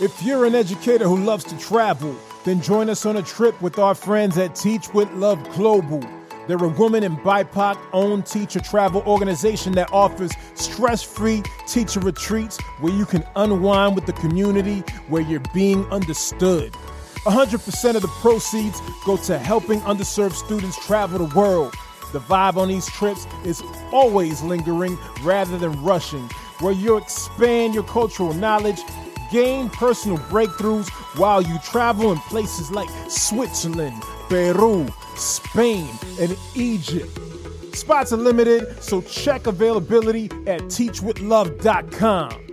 If you're an educator who loves to travel, then join us on a trip with our friends at Teach with Love Global. They're a woman and BIPOC owned teacher travel organization that offers stress free teacher retreats where you can unwind with the community where you're being understood. 100% of the proceeds go to helping underserved students travel the world. The vibe on these trips is always lingering rather than rushing, where you expand your cultural knowledge gain personal breakthroughs while you travel in places like Switzerland, Peru, Spain, and Egypt. Spots are limited, so check availability at teachwithlove.com.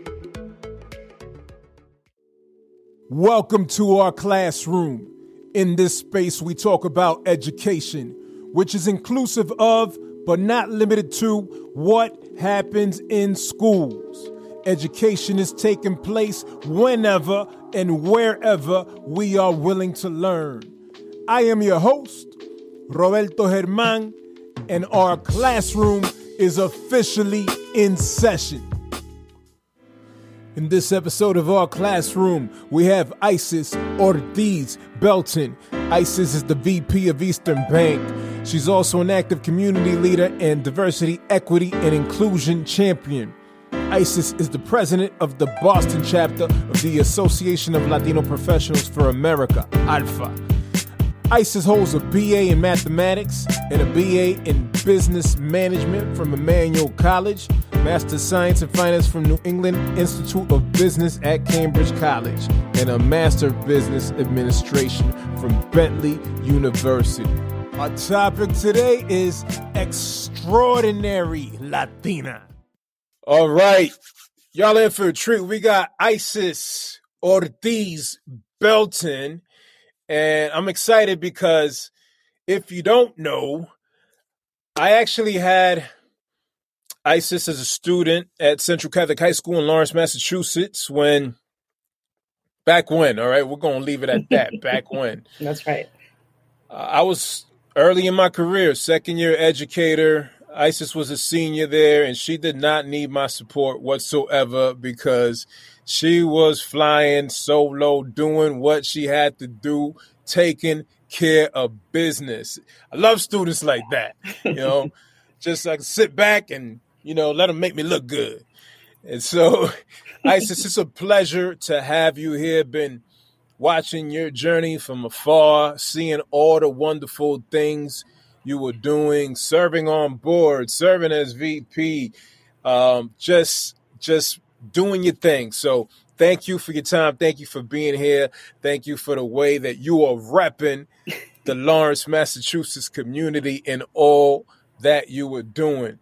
Welcome to our classroom. In this space, we talk about education, which is inclusive of, but not limited to, what happens in schools. Education is taking place whenever and wherever we are willing to learn. I am your host, Roberto Germán, and our classroom is officially in session. In this episode of our classroom, we have Isis Ortiz Belton. Isis is the VP of Eastern Bank. She's also an active community leader and diversity, equity, and inclusion champion. Isis is the president of the Boston chapter of the Association of Latino Professionals for America, ALPFA. Isis holds a BA in mathematics and a BA in business management from Emmanuel College, Master of Science and Finance from New England Institute of Business at Cambridge College, and a Master of Business Administration from Bentley University. Our topic today is extraordinary Latina. All right. Y'all in for a treat. We got Isis Ortiz Belton. And I'm excited because if you don't know, I actually had Isis as a student at Central Catholic High School in Lawrence, Massachusetts when back when, all right, we're going to leave it at that. back when. That's right. Uh, I was early in my career, second year educator, Isis was a senior there, and she did not need my support whatsoever because she was flying solo, doing what she had to do, taking care of business. I love students like that, you know, just like sit back and, you know, let them make me look good. And so, Isis, it's a pleasure to have you here. Been watching your journey from afar, seeing all the wonderful things you were doing, serving on board, serving as VP, um, just just doing your thing. So thank you for your time. Thank you for being here. Thank you for the way that you are repping the Lawrence, Massachusetts community and all that you were doing.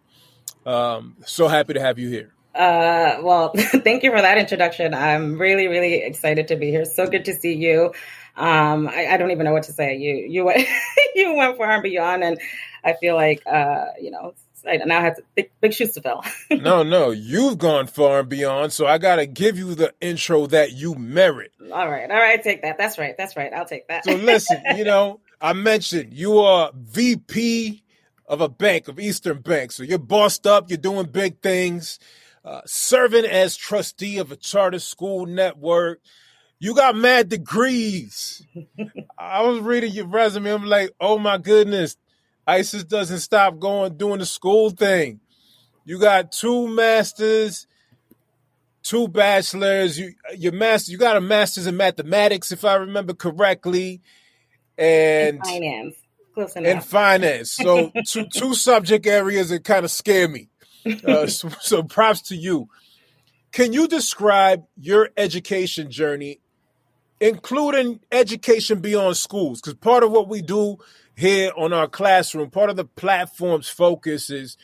Um, so happy to have you here. Uh, well, thank you for that introduction. I'm really, really excited to be here. So good to see you. Um, I, I, don't even know what to say. You you went you went far and beyond, and I feel like uh, you know I now have big, big shoes to fill. no, no, you've gone far and beyond. So I got to give you the intro that you merit. All right, all right, take that. That's right, that's right. I'll take that. so listen, you know, I mentioned you are VP of a bank of Eastern Bank. So you're bossed up. You're doing big things. Uh, serving as trustee of a charter school network. You got mad degrees. I was reading your resume. I'm like, oh my goodness, ISIS doesn't stop going doing the school thing. You got two masters, two bachelors. You your master. You got a master's in mathematics, if I remember correctly, and, and finance. Close enough. And finance. So two two subject areas that kind of scare me. Uh, so, so props to you. Can you describe your education journey including education beyond schools. Because part of what we do here on our classroom, part of the platform's focus is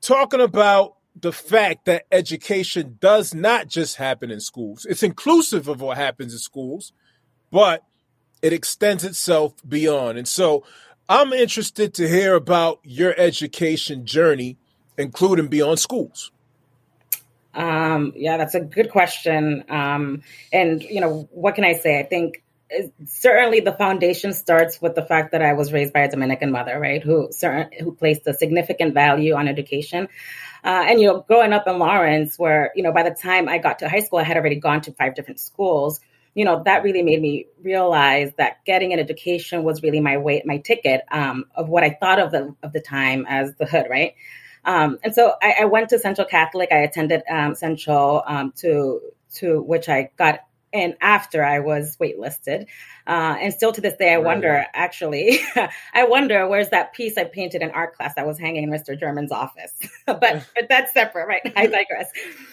talking about the fact that education does not just happen in schools. It's inclusive of what happens in schools, but it extends itself beyond. And so I'm interested to hear about your education journey, including beyond schools. Um, yeah, that's a good question. Um, and you know, what can I say? I think uh, certainly the foundation starts with the fact that I was raised by a Dominican mother, right? Who certain, who placed a significant value on education. Uh, and, you know, growing up in Lawrence, where, you know, by the time I got to high school, I had already gone to five different schools. You know, that really made me realize that getting an education was really my way, my ticket um, of what I thought of the, of the time as the hood, right? Um, and so I, I, went to Central Catholic. I attended um, Central um, to to which I got in after I was waitlisted. Uh, and still to this day, I right. wonder, actually, I wonder where's that piece I painted in art class that was hanging in Mr. German's office. but, but that's separate, right? I digress.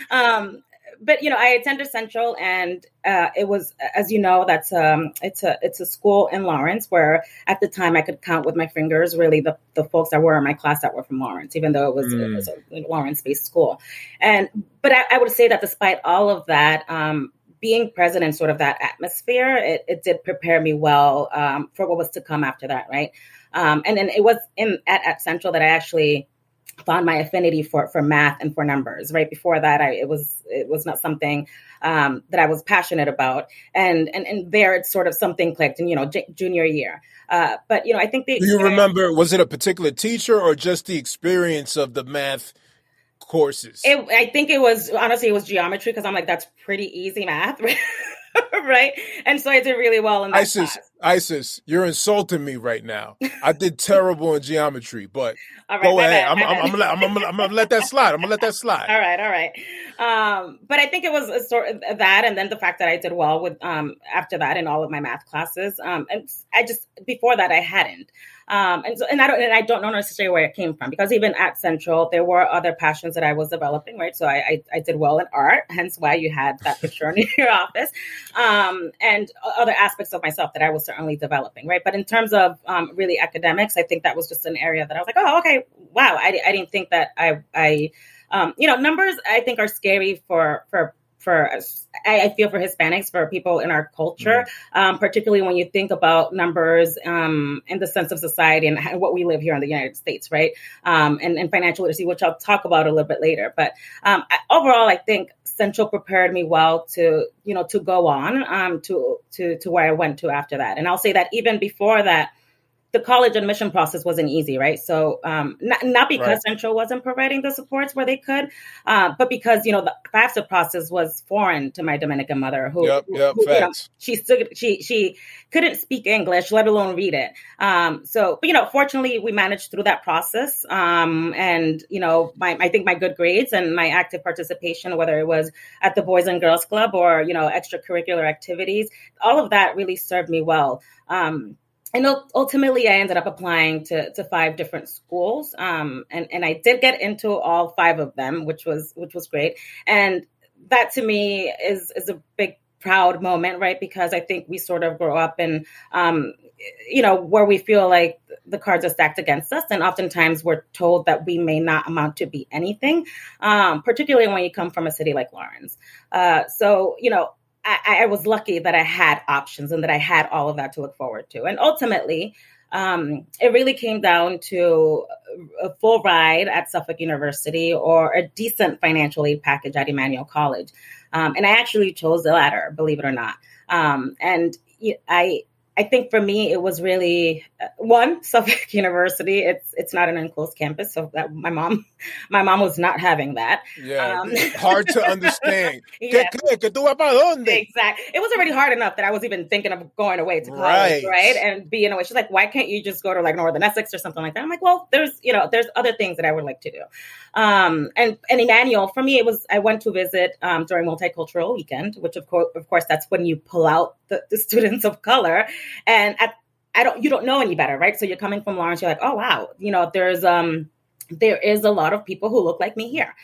Um, but you know, I attended Central, and uh, it was, as you know, that's um, it's a it's a school in Lawrence where at the time I could count with my fingers really the, the folks that were in my class that were from Lawrence, even though it was, mm. it was a Lawrence based school. And but I, I, would say that despite all of that, um, being present in sort of that atmosphere, it, it did prepare me well um, for what was to come after that, right? Um, and then it was in at, at Central that I actually found my affinity for for math and for numbers. Right before that, I it was it was not something um, that I was passionate about, and and and there it's sort of something clicked. And you know, j- junior year. Uh, but you know, I think the do you remember? Was it a particular teacher or just the experience of the math? courses it, i think it was honestly it was geometry because i'm like that's pretty easy math right? And so I did really well in that Isis, class. Isis, you're insulting me right now. I did terrible in geometry, but go ahead. I'm, I'm, I'm, gonna, I'm, I'm, gonna, let that slide. I'm gonna let that slide. all right, all right. Um, but I think it was a sort of that, and then the fact that I did well with um, after that in all of my math classes. Um, and I just before that I hadn't. Um, and so, and I don't, and I don't know necessarily where it came from because even at Central, there were other passions that I was developing, right? So I, I, I did well in art, hence why you had that picture in your office, um, and other aspects of myself that I was certainly developing, right? But in terms of um, really academics, I think that was just an area that I was like, oh, okay, wow, I, I didn't think that I, I, um, you know, numbers I think are scary for for for I, feel for Hispanics, for people in our culture, mm-hmm. um, particularly when you think about numbers um, in the sense of society and what we live here in the United States, right? Um, and, and, financial literacy, which I'll talk about a little bit later. But um, I, overall, I think Central prepared me well to, you know, to go on um, to to to where I went to after that. And I'll say that even before that the college admission process wasn't easy, right? So um, not, not because right. Central wasn't providing the supports where they could, uh, but because you know the FAFSA process was foreign to my Dominican mother, who, yep, yep, who you know, she she she couldn't speak English, let alone read it. Um, so, but you know, fortunately, we managed through that process, um, and you know, my I think my good grades and my active participation, whether it was at the Boys and Girls Club or you know extracurricular activities, all of that really served me well. Um, and ultimately, I ended up applying to, to five different schools, um, and and I did get into all five of them, which was which was great. And that to me is is a big proud moment, right? Because I think we sort of grow up in, um, you know, where we feel like the cards are stacked against us, and oftentimes we're told that we may not amount to be anything, um, particularly when you come from a city like Lawrence. Uh, so, you know, I, I, was lucky that I had options and that I had all of that to look forward to. And ultimately, um, it really came down to a full ride at Suffolk University or a decent financial aid package at Emmanuel College. Um, and I actually chose the latter, believe it or not. Um, and I I think for me, it was really uh, one Suffolk University. It's it's not an enclosed campus, so that my mom, my mom was not having that. Yeah, um, hard to understand. yeah. Exactly. It was already hard enough that I was even thinking of going away to college, right? right? And being away. She's like, "Why can't you just go to like Northern Essex or something like that?" I'm like, "Well, there's you know, there's other things that I would like to do." Um, and and Emmanuel, for me, it was I went to visit um, during multicultural weekend, which of course, of course, that's when you pull out the, the students of color and at, I don't, you don't know any better, right? So you're coming from Lawrence, you're like, oh wow, you know, there's um, there is a lot of people who look like me here.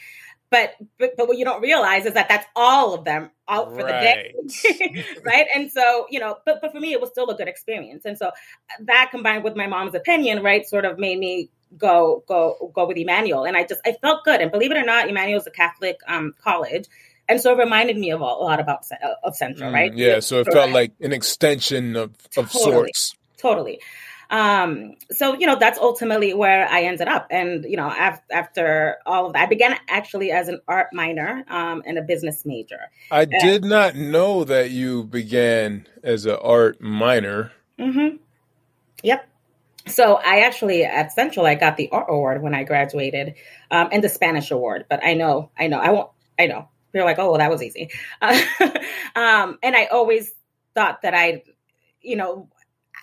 But, but, but what you don't realize is that that's all of them out for right. the day right and so you know but, but for me it was still a good experience and so that combined with my mom's opinion right sort of made me go go go with emmanuel and i just i felt good and believe it or not emmanuel is a catholic um, college and so it reminded me of a, lot about of Central, mm, right? Yeah, so it felt like an extension of of totally, sorts. Totally. Um, so you know that's ultimately where I ended up, and you know af- after all of that, I began actually as an art minor um, and a business major. I and, did not know that you began as an art minor. Mm-hmm. Yep. so I actually at Central I got the art award when I graduated, um, and the Spanish award. But I know, I know, I won't. I know. You're like, oh, well, that was easy. Uh, um, and I always thought that I, you know,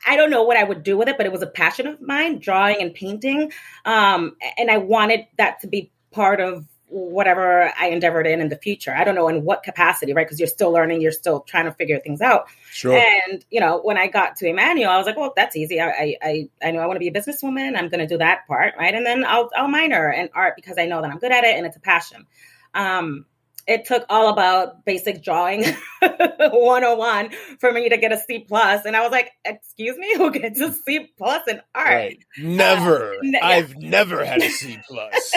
I don't know what I would do with it, but it was a passion of mine, drawing and painting. Um, and I wanted that to be part of whatever I endeavored in in the future. I don't know in what capacity, right? Because you're still learning, you're still trying to figure things out. Sure. And you know, when I got to Emmanuel, I was like, well, that's easy. I I I know I want to be a businesswoman. I'm going to do that part, right? And then I'll I'll minor in art because I know that I'm good at it and it's a passion. Um, it took all about basic drawing 101 for me to get a C plus. And I was like, excuse me, who gets a C plus in art? Right. Never. Uh, I've never had a C plus.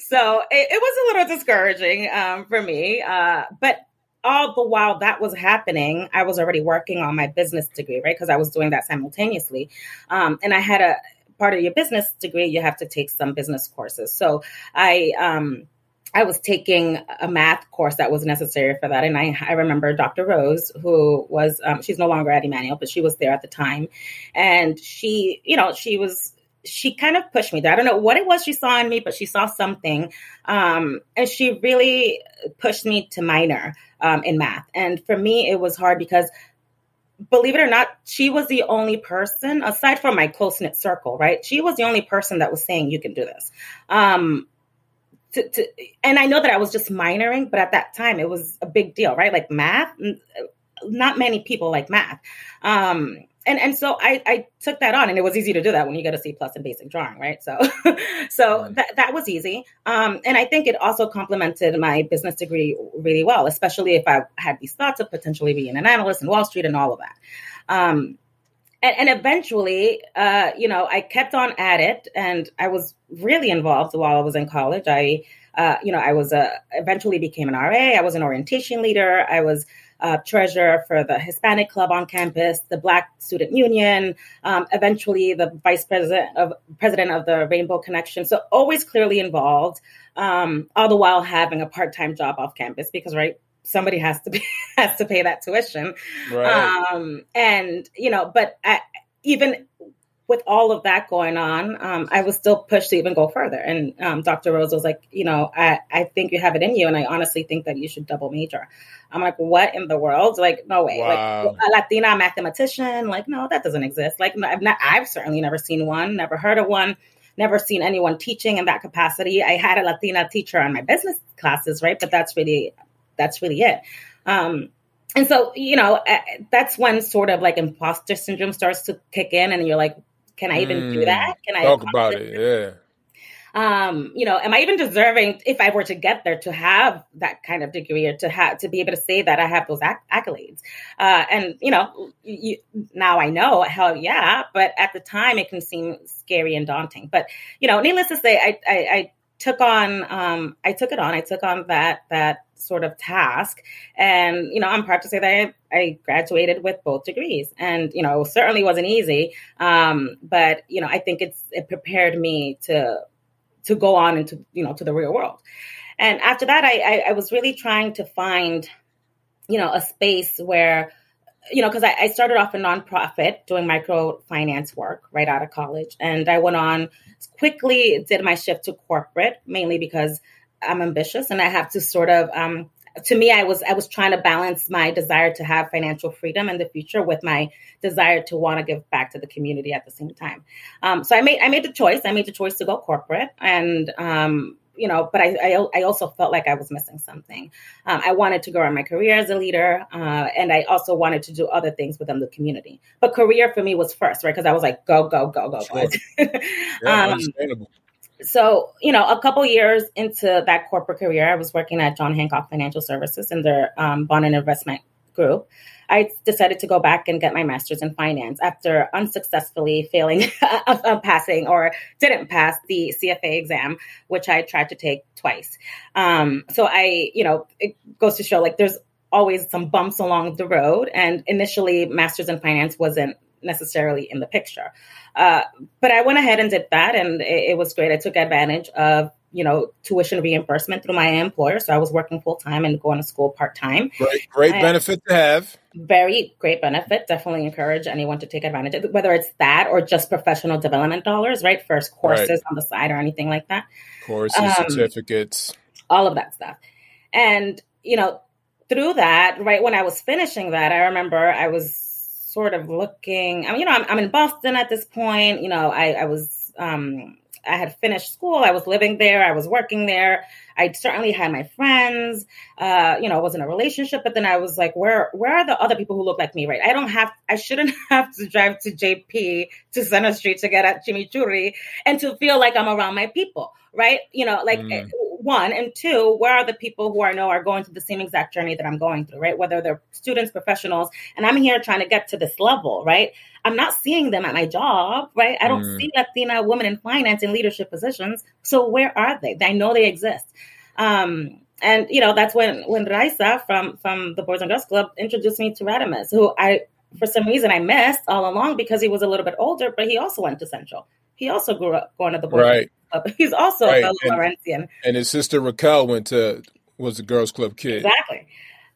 so it, it, was a little discouraging um, for me. Uh, but all the while that was happening, I was already working on my business degree, right? Because I was doing that simultaneously. Um, and I had a part of your business degree, you have to take some business courses. So I, um, I was taking a math course that was necessary for that. And I, I remember Dr. Rose, who was, um, she's no longer at Emmanuel, but she was there at the time. And she, you know, she was, she kind of pushed me there. I don't know what it was she saw in me, but she saw something. Um, and she really pushed me to minor um, in math. And for me, it was hard because believe it or not, she was the only person, aside from my close knit circle, right? She was the only person that was saying, you can do this. Um, to, to, and I know that I was just minoring, but at that time it was a big deal, right? Like math, not many people like math. Um, and and so I, I took that on and it was easy to do that when you get a C plus in basic drawing, right? So so right. that that was easy. Um, and I think it also complemented my business degree really well, especially if I had these thoughts of potentially being an analyst in Wall Street and all of that. Um, and, and eventually, uh, you know, I kept on at it, and I was really involved while I was in college. I, uh, you know, I was a eventually became an RA. I was an orientation leader. I was uh, treasurer for the Hispanic Club on campus, the Black Student Union, um, eventually the vice president of president of the Rainbow Connection. So always clearly involved, um, all the while having a part time job off campus because right somebody has to be has to pay that tuition. Right. um and you know but I, even with all of that going on um, i was still pushed to even go further. And um, dr rose was like you know I, I think you have it in you and i honestly think that you should double major. I'm like what in the world? Like no way. Wow. like a latina mathematician? Like no that doesn't exist. Like i've not i've certainly never seen one never heard of one never seen anyone teaching in that capacity. I had a latina teacher on my business classes right? But that's really that's really it. Um, and so, you know, that's when sort of like imposter syndrome starts to kick in, and you're like, can I even mm, do that? Can I talk about it? Yeah. Um, you know, am I even deserving if I were to get there to have that kind of degree or to have to be able to say that I have those acc- accolades? Uh, and you know, you, now I know hell yeah, but at the time it can seem scary and daunting. But you know, needless to say, I, I, I took on um, I took it on. I took on that that sort of task, and you know I'm proud to say that I, I graduated with both degrees, and you know certainly wasn't easy, um, but you know I think it's it prepared me to to go on into you know to the real world. And after that, I, I, I was really trying to find you know a space where you know, because I, I, started off a nonprofit doing microfinance work right out of college. And I went on quickly, did my shift to corporate, mainly because I'm ambitious and I have to sort of, um, to me, I was I was trying to balance my desire to have financial freedom in the future with my desire to want to give back to the community at the same time. Um, so I made I made the choice. I made the choice to go corporate, and um, you know, but I, I, I also felt like I was missing something. Um, I wanted to grow in my career as a leader, uh, and I also wanted to do other things within the community. But career for me was first, right? Because I was like, go, go, go, go, sure. go. yeah, um, understandable. So, you know, a couple years into that corporate career, I was working at John Hancock Financial Services in their um, bond and investment group. I decided to go back and get my master's in finance after unsuccessfully failing, of passing or didn't pass the CFA exam, which I tried to take twice. Um, so I, you know, it goes to show like there's always some bumps along the road. And initially, master's in finance wasn't necessarily in the picture. Uh, but I went ahead and did that, and it, it was great. I took advantage of you know, tuition reimbursement through my employer. So I was working full time and going to school part time. Great, great benefit to have. Very great benefit. Definitely encourage anyone to take advantage of whether it's that or just professional development dollars, right? First courses right. on the side or anything like that. Courses, um, certificates, all of that stuff. And, you know, through that, right when I was finishing that, I remember I was sort of looking, I mean, you know, I'm, I'm in Boston at this point. You know, I, I was, um, I had finished school. I was living there. I was working there. I certainly had my friends. Uh, you know, I was in a relationship, but then I was like, where where are the other people who look like me? Right? I don't have. I shouldn't have to drive to JP to Center Street to get at chimichurri and to feel like I'm around my people. Right? You know, like mm. One and two. Where are the people who I know are going through the same exact journey that I'm going through? Right? Whether they're students, professionals, and I'm here trying to get to this level. Right? I'm not seeing them at my job, right? I don't mm. see Latina women in finance in leadership positions. So where are they? I know they exist. Um, and you know that's when when Raisa from from the Boys and Girls Club introduced me to Radamés, who I for some reason I missed all along because he was a little bit older, but he also went to Central. He also grew up going to the Boys right. He's also right. a fellow and, And his sister Raquel went to was a Girls Club kid. Exactly.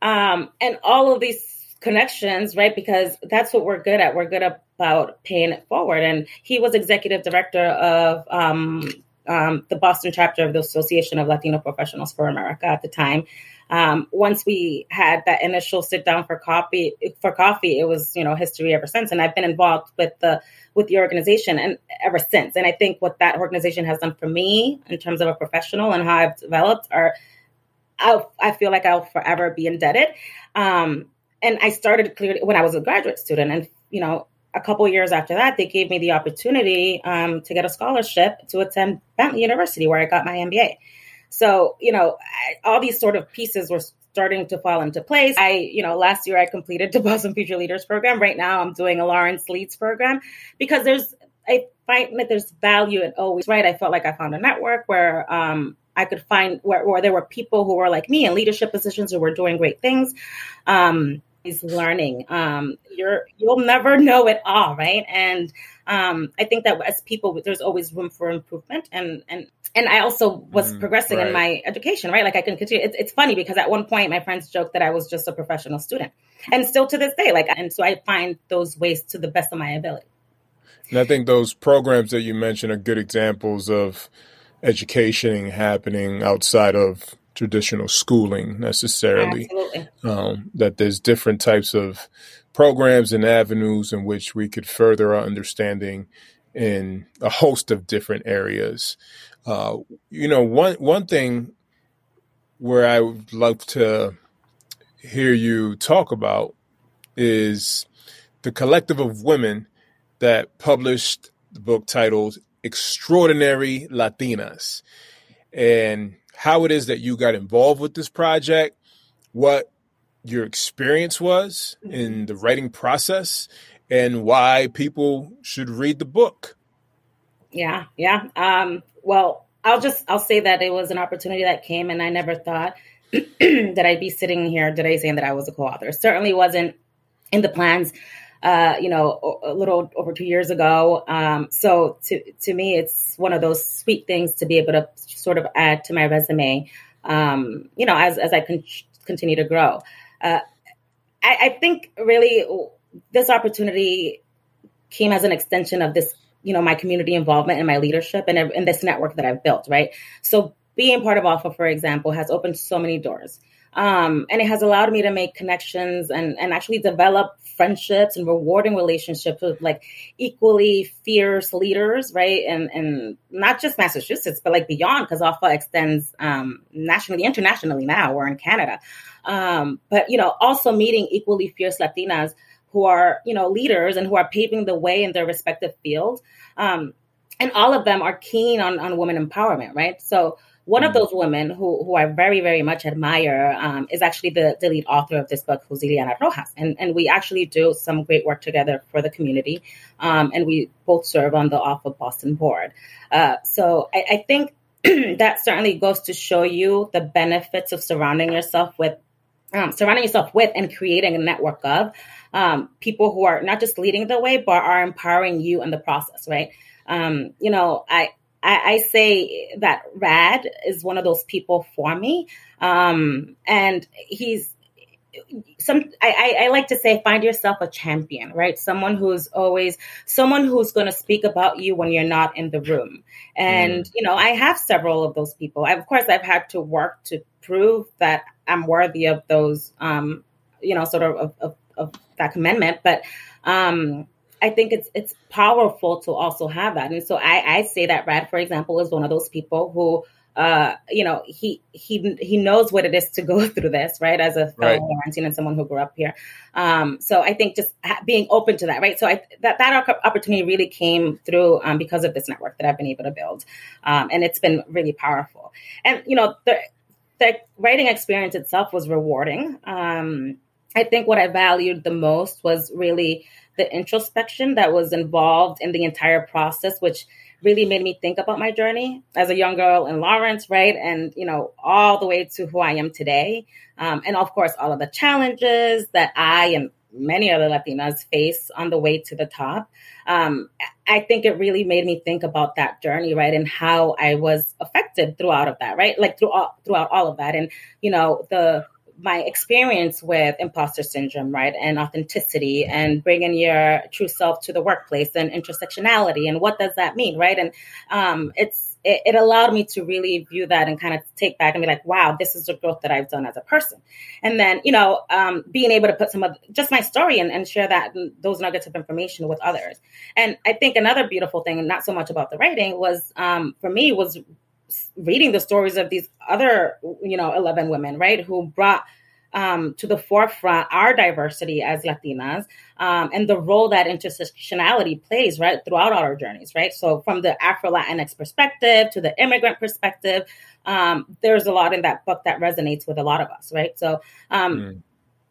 Um, and all of these connections, right? Because that's what we're good at. We're good about paying it forward. And he was executive director of um, um, the Boston chapter of the Association of Latino Professionals for America at the time. Um, once we had that initial sit down for coffee, for coffee, it was you know history ever since. And I've been involved with the with the organization and ever since. And I think what that organization has done for me in terms of a professional and how I've developed are. i I feel like I'll forever be indebted. Um, and I started clearly when I was a graduate student, and you know, a couple years after that, they gave me the opportunity um, to get a scholarship to attend Bentley University, where I got my MBA. So, you know, I, all these sort of pieces were starting to fall into place. I, you know, last year I completed the Boston Future Leaders program. Right now, I'm doing a Lawrence Leads program because there's, I find that there's value in always right. I felt like I found a network where um, I could find where, where, there were people who were like me in leadership positions who were doing great things. Um, is learning. Um, you're you'll never know it all, right? And um, I think that as people, there's always room for improvement, and and and I also was mm, progressing right. in my education, right? Like I can continue. It's, it's funny because at one point my friends joked that I was just a professional student, and still to this day, like, and so I find those ways to the best of my ability. And I think those programs that you mentioned are good examples of education happening outside of traditional schooling necessarily. Um, that there's different types of programs and avenues in which we could further our understanding in a host of different areas. Uh, you know, one one thing where I would love to hear you talk about is the collective of women that published the book titled Extraordinary Latinas. And how it is that you got involved with this project, what your experience was in mm-hmm. the writing process, and why people should read the book. Yeah, yeah. Um, well, I'll just I'll say that it was an opportunity that came, and I never thought that I'd be sitting here today saying that I was a co-author. certainly wasn't in the plans uh, you know, a little over two years ago. Um, so to to me, it's one of those sweet things to be able to sort of add to my resume. Um, you know, as as I con- continue to grow, uh, I, I think really this opportunity came as an extension of this, you know, my community involvement and my leadership and, and this network that I've built. Right. So being part of ALPFA, for example, has opened so many doors. Um, and it has allowed me to make connections and, and actually develop friendships and rewarding relationships with like equally fierce leaders, right? And and not just Massachusetts, but like beyond, because ALPFA extends um, nationally, internationally now. We're in Canada, um, but you know, also meeting equally fierce Latinas who are you know leaders and who are paving the way in their respective fields. Um, and all of them are keen on, on women empowerment, right? So one of mm. those women who, who I very, very much admire um, is actually the, the lead author of this book, Joseliana Rojas. And, and we actually do some great work together for the community. Um, and we both serve on the ALPFA Boston board. Uh, so I, I think that certainly goes to show you the benefits of surrounding yourself with um, surrounding yourself with and creating a network of um, people who are not just leading the way, but are empowering you in the process, right? Um, you know, I I, I, say that Rad is one of those people for me. Um, and he's some I, I, like to say find yourself a champion right someone who's always someone who's going to speak about you when you're not in the room and mm. you know i have several of those people I, of course i've had to work to prove that i'm worthy of those um you know sort of of, of, of that commandment but um I think it's it's powerful to also have that. And so I, I say that Rad, for example, is one of those people who uh, you know, he he he knows what it is to go through this, right? As a fellow right. And someone who grew up here. Um, so I think just being open to that, right? So I, that that opportunity really came through um, because of this network that I've been able to build, um, and it's been really powerful. And you know, the the writing experience itself was rewarding. Um, I think what I valued the most was really the introspection that was involved in the entire process, which really made me think about my journey as a young girl in Lawrence, right? And, you know, all the way to who I am today. Um, and of course, all of the challenges that I and many other Latinas face on the way to the top. Um, I think it really made me think about that journey, right, and how I was affected throughout of that, right, like throughout throughout all of that, and you know the my experience with imposter syndrome, right, and authenticity, and bringing your true self to the workplace, and intersectionality, and what does that mean, right? And um, it's it, it, allowed me to really view that and kind of take back and be like, wow, this is the growth that I've done as a person. And then, you know, um, being able to put some of just my story and, and share that those nuggets of information with others. And I think another beautiful thing, not so much about the writing, was um, for me was reading the stories of these other, you know, 11 women, right, who brought um, to the forefront our diversity as Latinas um, and the role that intersectionality plays, right, throughout all our journeys, right? So, from the Afro Latinx perspective to the immigrant perspective, um, there's a lot in that book that resonates with a lot of us, right? So, um, mm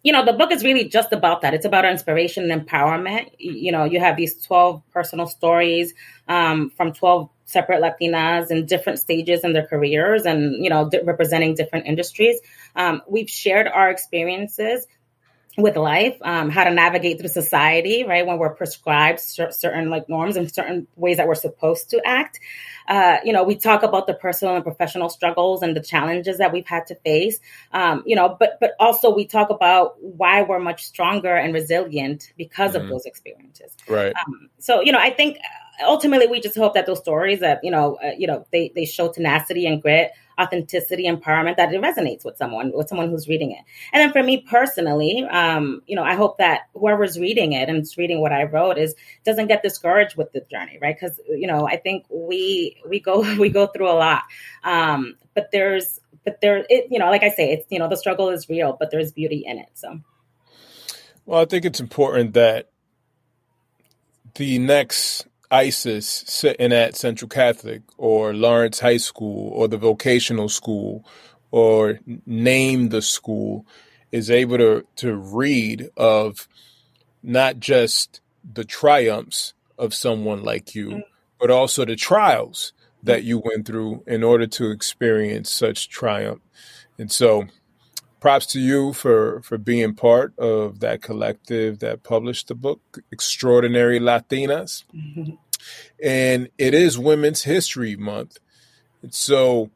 you know, the book is really just about that. It's about inspiration and empowerment. You know, you have these 12 personal stories um, from 12 separate Latinas in different stages in their careers and, you know, representing different industries. Um, we've shared our experiences with life, um, how to navigate through society, right? When we're prescribed certain like norms and certain ways that we're supposed to act. Uh, you know, we talk about the personal and professional struggles and the challenges that we've had to face. Um, you know, but but also we talk about why we're much stronger and resilient because mm-hmm. of those experiences. Right. Um, so you know, I think ultimately we just hope that those stories that you know uh, you know they they show tenacity and grit authenticity empowerment that it resonates with someone with someone who's reading it. And then for me personally um you know i hope that whoever's reading it and is reading what i wrote is doesn't get discouraged with the journey right? Because you know i think we we go we go through a lot. Um but there's but there it you know like i say it's you know the struggle is real but there's beauty in it so. Well i think it's important that the next ISIS sitting at Central Catholic or Lawrence High School or the vocational school or name the school is able to, to read of not just the triumphs of someone like you, mm. but also the trials that you went through in order to experience such triumph. And so props to you for for being part of that collective that published the book extraordinary latinas. Mm-hmm. and it is women's history month. So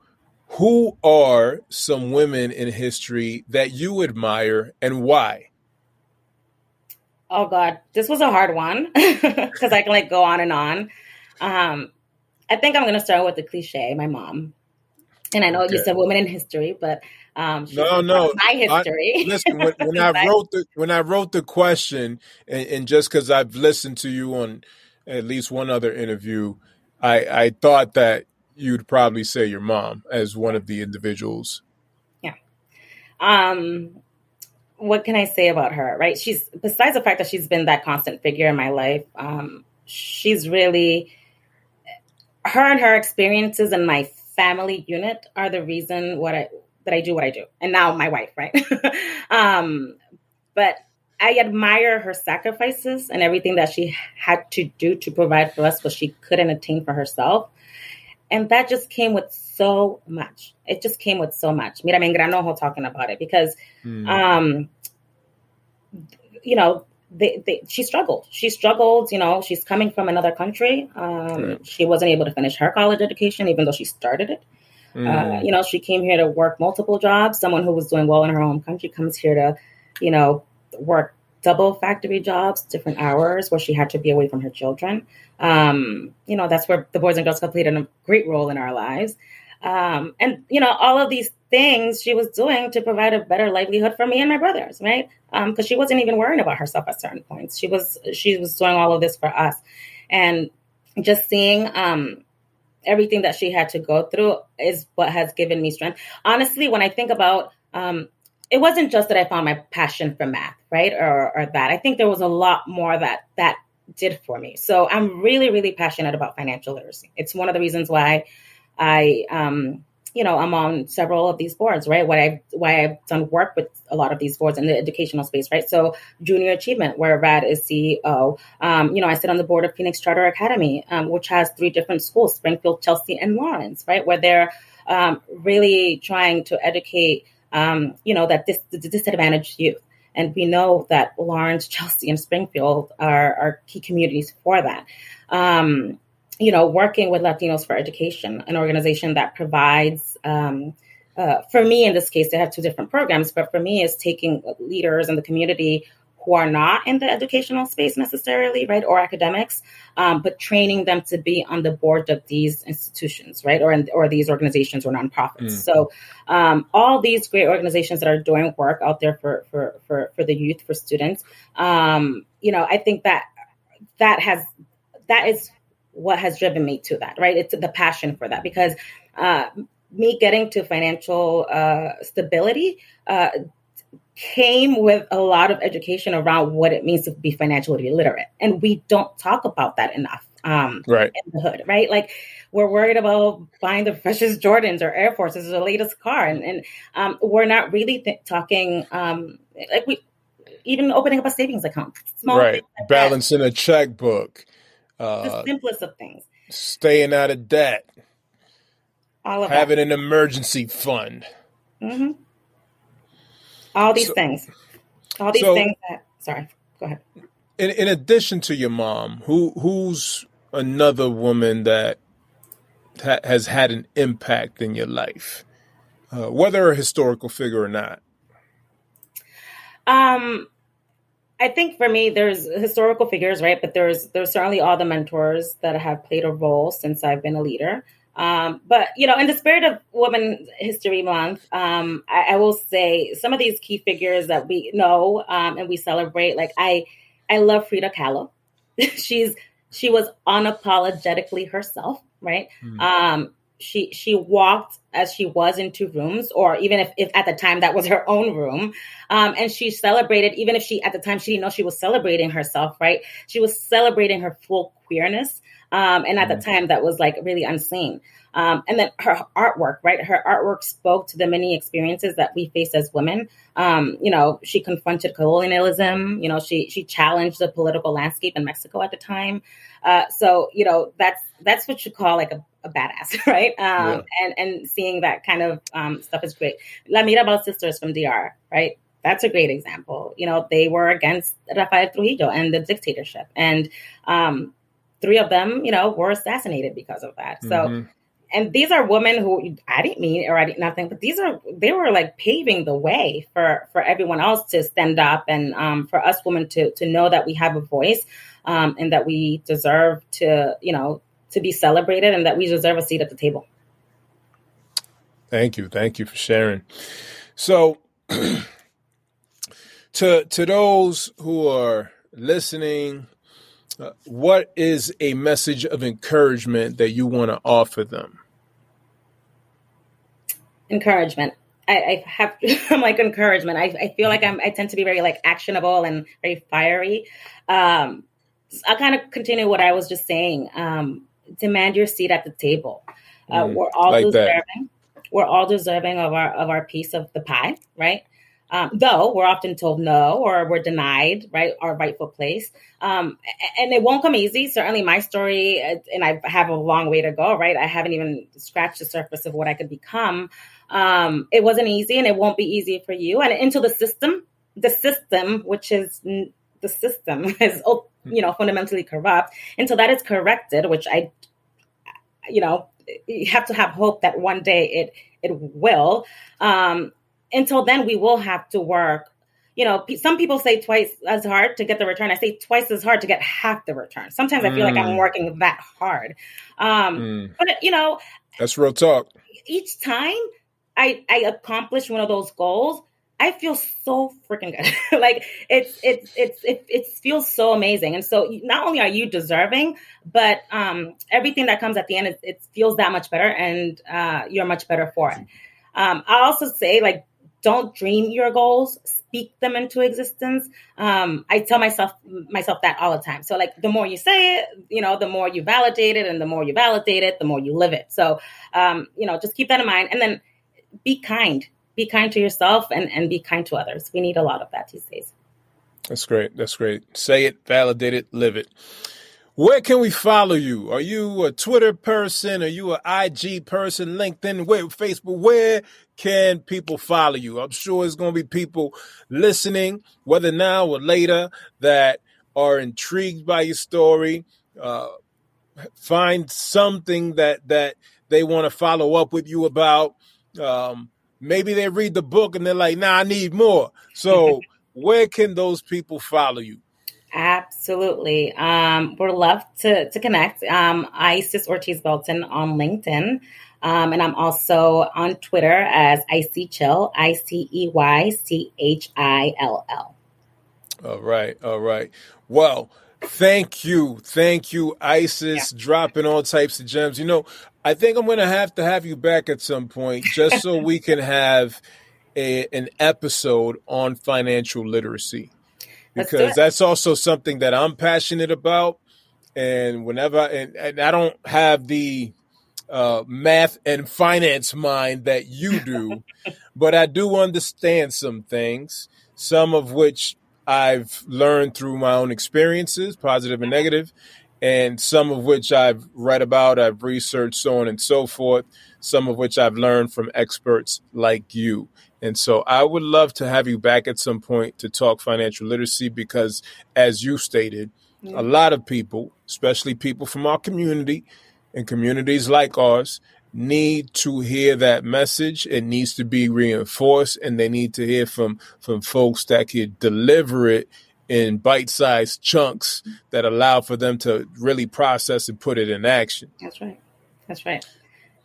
who are some women in history that you admire and why? Oh god. This was a hard one because i can like go on and on. Um i think i'm gonna start with the cliche my mom. And i know okay. you said women in history but um, no, no, my history. I, listen, when, when I wrote the when I wrote the question, and, and just because I've listened to you on at least one other interview, I I thought that you'd probably say your mom as one of the individuals. Yeah. Um, what can I say about her? Right? She's besides the fact that she's been that constant figure in my life. Um, she's really her and her experiences and my family unit are the reason what I that I do what I do. And now my wife, right? um, but I admire her sacrifices and everything that she had to do to provide for us what she couldn't attain for herself. And that just came with so much. It just came with so much. Mira, me engranojo talking about it because, mm. um, you know, they, they, she struggled. She struggled. You know, she's coming from another country. Um, right. She wasn't able to finish her college education, even though she started it. Mm. Uh, you know, she came here to work multiple jobs. Someone who was doing well in her home country comes here to, you know, work double factory jobs, different hours where she had to be away from her children. Um, you know, that's where the Boys and Girls Club played a great role in our lives. Um, and, you know, all of these things she was doing to provide a better livelihood for me and my brothers, right? Because um, she wasn't even worrying about herself at certain points. She was she was doing all of this for us, and just seeing um, everything that she had to go through is what has given me strength. Honestly, when I think about um, it wasn't just that I found my passion for math, right, or, or that. I think there was a lot more that that did for me. So I'm really, really passionate about financial literacy. It's one of the reasons why I um, you know, I'm on several of these boards, right? Why I why I've done work with a lot of these boards in the educational space, right? So Junior Achievement, where Rad is CEO. Um, you know, I sit on the board of Phoenix Charter Academy, um, which has three different schools: Springfield, Chelsea, and Lawrence, right? Where they're um, really trying to educate, um, you know, that dis- the disadvantaged youth. And we know that Lawrence, Chelsea, and Springfield are, are key communities for that. Um, you know, working with Latinos for Education, an organization that provides, um, uh, for me in this case, they have two different programs, but for me, is taking leaders in the community who are not in the educational space necessarily, right, or academics, um, but training them to be on the board of these institutions, right, or in, or these organizations or nonprofits. Mm. So, um, all these great organizations that are doing work out there for for for, for the youth, for students, um, you know, I think that that has that is what has driven me to that, right? It's the passion for that because uh, me getting to financial uh, stability uh, came with a lot of education around what it means to be financially literate. And we don't talk about that enough um, right. in the hood, right? Like we're worried about buying the freshest Jordans or Air Forces or the latest car. And, and um, we're not really th- talking, um, like we, even opening up a savings account. right. Like Balancing that. a checkbook uh, the simplest of things. Staying out of debt. All of having that. an emergency fund. Mm-hmm. All these so, things. All these so, things that. Sorry, go ahead. In, in addition to your mom, who who's another woman that ha- has had an impact in your life, uh, whether a historical figure or not? Um, I think for me, there's historical figures, right? But there's there's certainly all the mentors that have played a role since I've been a leader. Um, but you know, in the spirit of Women History Month, um, I, I, will say some of these key figures that we know um, and we celebrate. Like I, I love Frida Kahlo. She's she was unapologetically herself, right? Mm she she walked as she was into rooms or even if, if at the time that was her own room um, and she celebrated even if she at the time she didn't know she was celebrating herself right she was celebrating her full queerness um, and at the mm-hmm. time that was like really unseen um, and then her artwork, right? Her artwork spoke to the many experiences that we face as women. Um, you know, she confronted colonialism. You know, she she challenged the political landscape in Mexico at the time. Uh, so you know, that's that's what you call like a, a badass, right? Um, yeah. And and seeing that kind of um, stuff is great. La Mirabal sisters from DR, right? That's a great example. You know, they were against Rafael Trujillo and the dictatorship, and um, three of them, you know, were assassinated because of that. So. Mm-hmm and these are women who I didn't mean or I didn't nothing, but these are they were like paving the way for for everyone else to stand up and um, for us women to to know that we have a voice um, and that we deserve to you know to be celebrated and that we deserve a seat at the table. Thank you, thank you for sharing. So, to to those who are listening uh, what is a message of encouragement that you want to offer them? Encouragement. I, I have, I'm like encouragement. I, I feel like I'm, I tend to be very like actionable and very fiery. Um, I'll kind of continue what I was just saying. Um, demand your seat at the table. Uh, mm, we're all like deserving. That. We're all deserving of our of our piece of the pie, right? Um, though we're often told no or we're denied right our rightful place um, and it won't come easy certainly my story uh, and i have a long way to go right i haven't even scratched the surface of what i could become um, it wasn't easy and it won't be easy for you and into the system the system which is the system is you know fundamentally corrupt until that is corrected which i you know you have to have hope that one day it it will um until then we will have to work you know some people say twice as hard to get the return i say twice as hard to get half the return sometimes i feel mm. like i'm mm. working that hard um mm. but you know that's real talk each time i i accomplish one of those goals I feel so freaking good. like it's it's it's it, it feels so amazing. And so not only are you deserving, but um, everything that comes at the end it, it feels that much better, and uh, you're much better for it. Um, I also say like don't dream your goals, speak them into existence. Um, I tell myself myself that all the time. So like the more you say it, you know, the more you validate it, and the more you validate it, the more you live it. So um, you know, just keep that in mind, and then be kind be kind to yourself and, and be kind to others. We need a lot of that these days. That's great. That's great. Say it, validate it, live it. Where can we follow you? Are you a Twitter person? Are you an IG person? LinkedIn? Where? Facebook? Where can people follow you? I'm sure there's going to be people listening, whether now or later, that are intrigued by your story. Uh, find something that that they want to follow up with you about. Um, maybe they read the book and they're like, nah, I need more. So where can those people follow you? Absolutely. Um, we're love to, to connect. Um, Isis Ortiz Belton on LinkedIn. Um, and I'm also on Twitter as Icy Chill, I C E Y C H I L L. All right. All right. Well, thank you. Thank you, Isis, yeah. dropping all types of gems. You know, I think I'm going to have to have you back at some point just so we can have a, an episode on financial literacy because that's also something that I'm passionate about. And whenever, and, and I don't have the uh, math and finance mind that you do, but I do understand some things, some of which I've learned through my own experiences, positive and negative, and some of which I've read about, I've researched, so on and so forth, some of which I've learned from experts like you. And so I would love to have you back at some point to talk financial literacy because, as you stated, a lot of people, especially people from our community and communities like ours, need to hear that message. It needs to be reinforced, and they need to hear from from folks that can deliver it in bite-sized chunks that allow for them to really process and put it in action. That's right. That's right.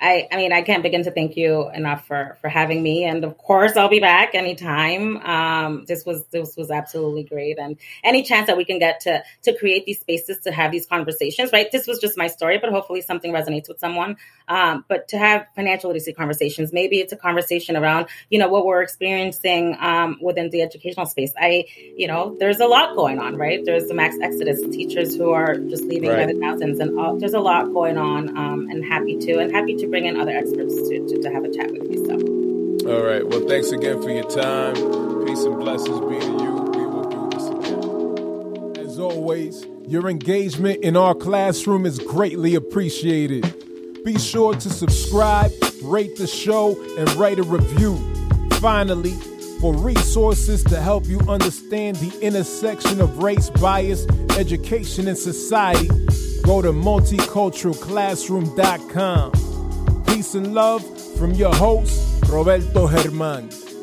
I, I mean, I can't begin to thank you enough for for having me, and of course, I'll be back anytime. Um, this was this was absolutely great, and any chance that we can get to to create these spaces to have these conversations, right? This was just my story, but hopefully, something resonates with someone. Um, but to have financial literacy conversations, maybe it's a conversation around you know what we're experiencing um, within the educational space. I, you know, there's a lot going on, right? There's the max exodus, teachers who are just leaving right. by the thousands, and all, there's a lot going on. Um, and happy to, and happy to bring in other experts to, to, to have a chat with you. So. All right. Well, thanks again for your time. Peace and blessings be to you. We will do this again. As always, your engagement in our classroom is greatly appreciated. Be sure to subscribe, rate the show, and write a review. Finally, for resources to help you understand the intersection of race, bias, education, and society, go to multiculturalclassroom.com. Peace and love from your host, Roberto Germán.